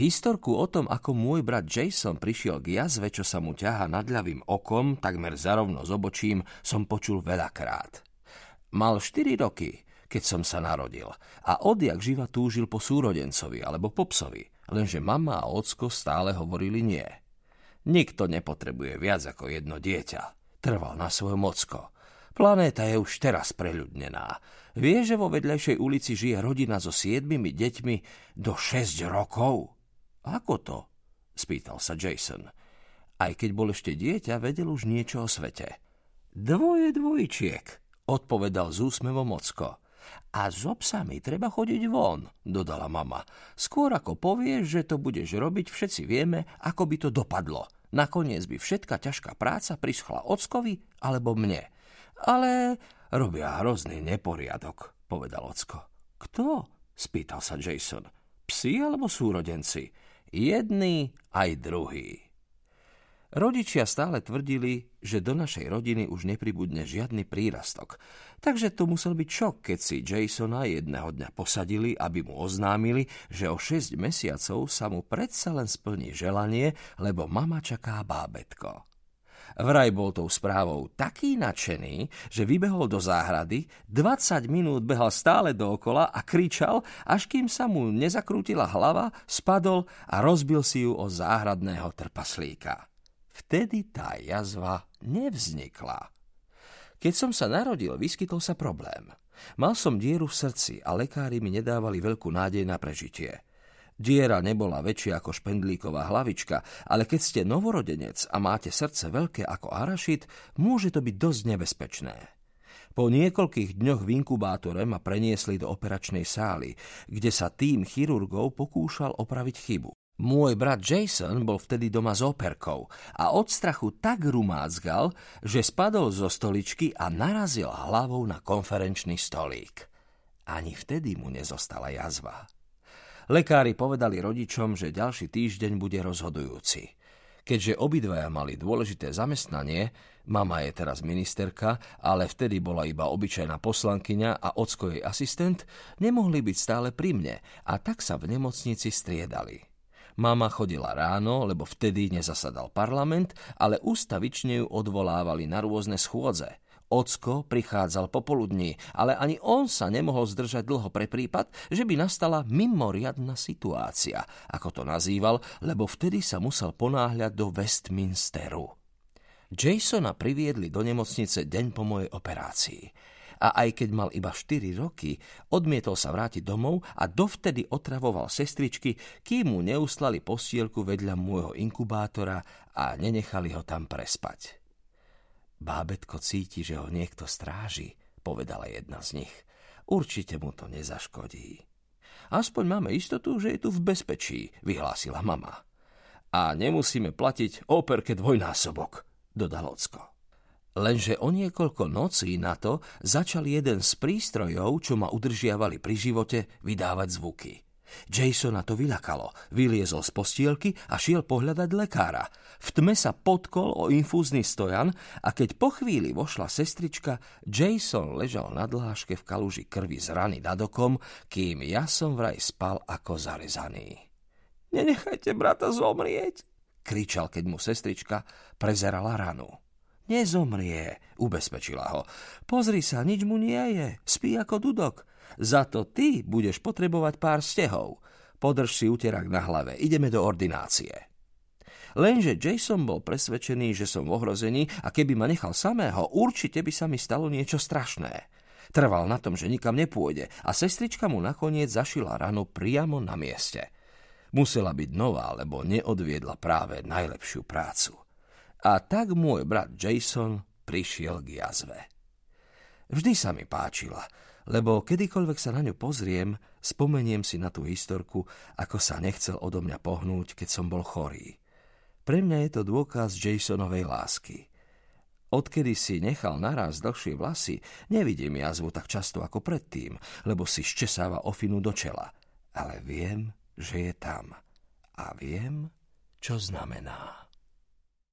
Historku o tom, ako môj brat Jason prišiel k jazve, čo sa mu ťaha nad ľavým okom, takmer zarovno s obočím, som počul veľakrát. Mal 4 roky, keď som sa narodil a odjak živa túžil po súrodencovi alebo po psovi, lenže mama a ocko stále hovorili nie. Nikto nepotrebuje viac ako jedno dieťa. Trval na svojom ocko. Planéta je už teraz preľudnená. Vie, že vo vedľajšej ulici žije rodina so siedmimi deťmi do 6 rokov? Ako to? spýtal sa Jason. Aj keď bol ešte dieťa, vedel už niečo o svete. Dvoje dvojčiek, odpovedal z úsmevom ocko. A s obsami treba chodiť von, dodala mama. Skôr ako povieš, že to budeš robiť, všetci vieme, ako by to dopadlo. Nakoniec by všetka ťažká práca prischla ockovi alebo mne. Ale robia hrozný neporiadok, povedal ocko. Kto? spýtal sa Jason. Psi alebo súrodenci? Jedný aj druhý. Rodičia stále tvrdili, že do našej rodiny už nepribudne žiadny prírastok, takže to musel byť šok, keď si Jasona jedného dňa posadili, aby mu oznámili, že o 6 mesiacov sa mu predsa len splní želanie, lebo mama čaká bábetko. Vraj bol tou správou taký nadšený, že vybehol do záhrady, 20 minút behal stále dookola a kričal, až kým sa mu nezakrútila hlava, spadol a rozbil si ju o záhradného trpaslíka. Vtedy tá jazva nevznikla. Keď som sa narodil, vyskytol sa problém. Mal som dieru v srdci a lekári mi nedávali veľkú nádej na prežitie. Diera nebola väčšia ako špendlíková hlavička, ale keď ste novorodenec a máte srdce veľké ako arašit, môže to byť dosť nebezpečné. Po niekoľkých dňoch v inkubátore ma preniesli do operačnej sály, kde sa tým chirurgov pokúšal opraviť chybu. Môj brat Jason bol vtedy doma s operkou a od strachu tak rumácgal, že spadol zo stoličky a narazil hlavou na konferenčný stolík. Ani vtedy mu nezostala jazva. Lekári povedali rodičom, že ďalší týždeň bude rozhodujúci. Keďže obidvaja mali dôležité zamestnanie, mama je teraz ministerka, ale vtedy bola iba obyčajná poslankyňa a ocko jej asistent, nemohli byť stále pri mne a tak sa v nemocnici striedali. Mama chodila ráno, lebo vtedy nezasadal parlament, ale ústavične ju odvolávali na rôzne schôdze – Ocko prichádzal popoludní, ale ani on sa nemohol zdržať dlho pre prípad, že by nastala mimoriadna situácia, ako to nazýval, lebo vtedy sa musel ponáhľať do Westminsteru. Jasona priviedli do nemocnice deň po mojej operácii. A aj keď mal iba 4 roky, odmietol sa vrátiť domov a dovtedy otravoval sestričky, kým mu neuslali postielku vedľa môjho inkubátora a nenechali ho tam prespať. Bábetko cíti, že ho niekto stráži, povedala jedna z nich. Určite mu to nezaškodí. Aspoň máme istotu, že je tu v bezpečí, vyhlásila mama. A nemusíme platiť operke dvojnásobok, dodal ocko. Lenže o niekoľko nocí na to začal jeden z prístrojov, čo ma udržiavali pri živote, vydávať zvuky. Jasona to vylakalo, vyliezol z postielky a šiel pohľadať lekára. V tme sa podkol o infúzny stojan a keď po chvíli vošla sestrička, Jason ležal na dláške v kaluži krvi z rany nad okom, kým ja som vraj spal ako zarezaný. Nenechajte brata zomrieť, kričal, keď mu sestrička prezerala ranu. Nezomrie, ubezpečila ho. Pozri sa, nič mu nie je, spí ako dudok. Za to ty budeš potrebovať pár stehov. Podrž si uterak na hlave, ideme do ordinácie. Lenže Jason bol presvedčený, že som v ohrození a keby ma nechal samého, určite by sa mi stalo niečo strašné. Trval na tom, že nikam nepôjde a sestrička mu nakoniec zašila ranu priamo na mieste. Musela byť nová, lebo neodviedla práve najlepšiu prácu. A tak môj brat Jason prišiel k jazve. Vždy sa mi páčila, lebo kedykoľvek sa na ňu pozriem, spomeniem si na tú historku, ako sa nechcel odo mňa pohnúť, keď som bol chorý. Pre mňa je to dôkaz Jasonovej lásky. Odkedy si nechal naraz dlhšie vlasy, nevidím jazvu tak často ako predtým, lebo si ščesáva ofinu do čela. Ale viem, že je tam. A viem, čo znamená.